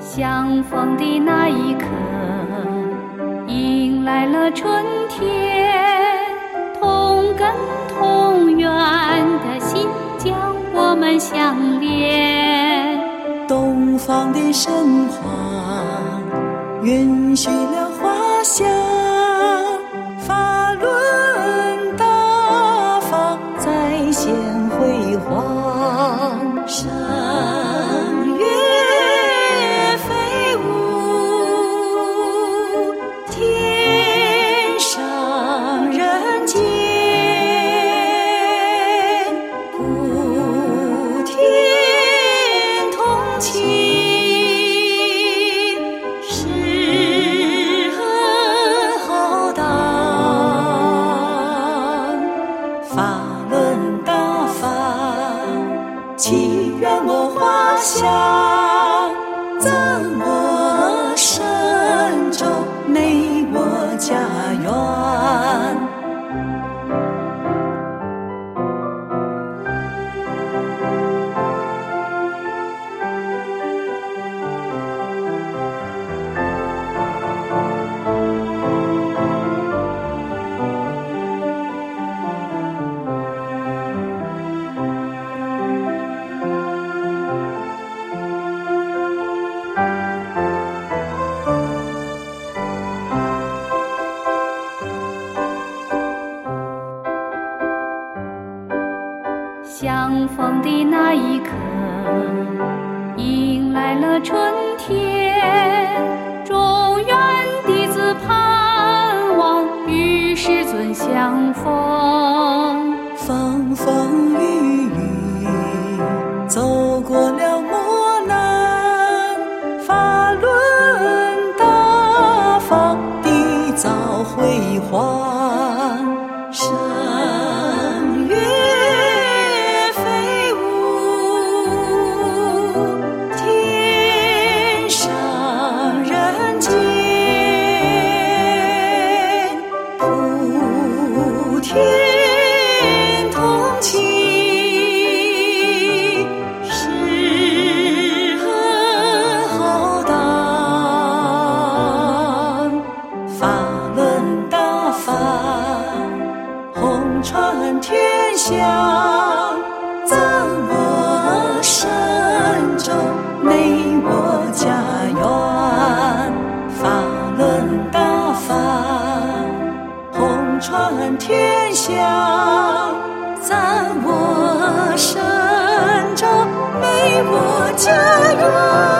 相逢的那一刻，迎来了春天。同根同源的心将我们相连。东方的神话允许了花香，法轮大法再现辉煌。祈愿我花香，相逢的那一刻，迎来了春天。中原弟子盼望与师尊相逢。风风传天下，赠我神州，美我家园。法轮大法。红传天下，赞我神州，美我家园。